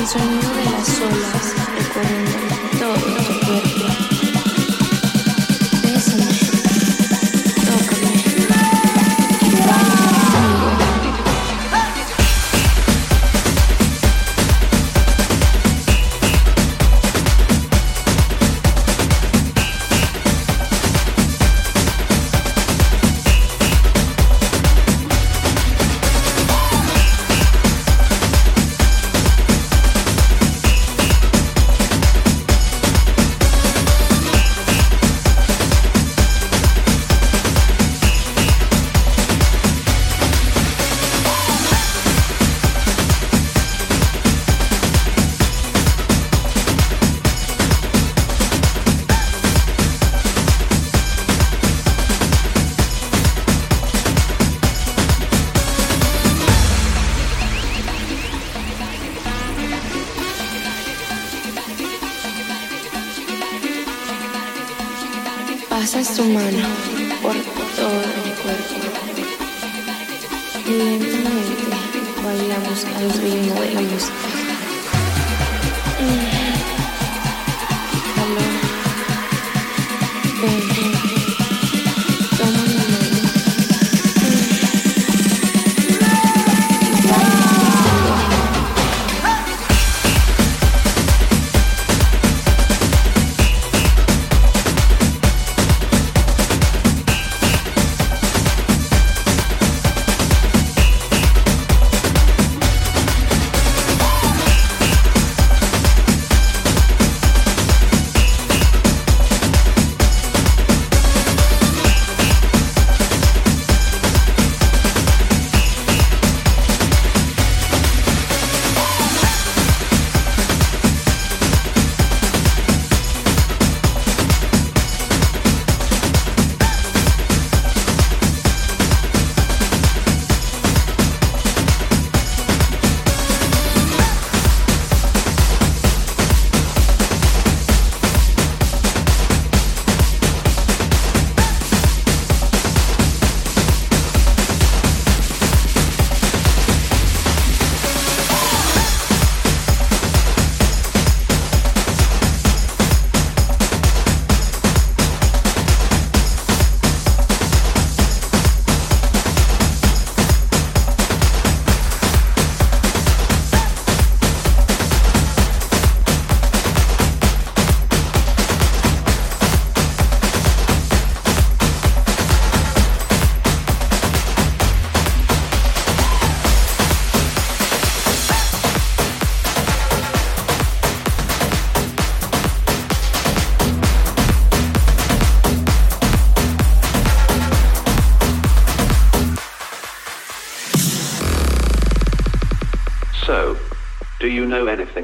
El sonido de las olas recorriendo todo.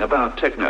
about techno.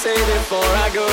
Say before I go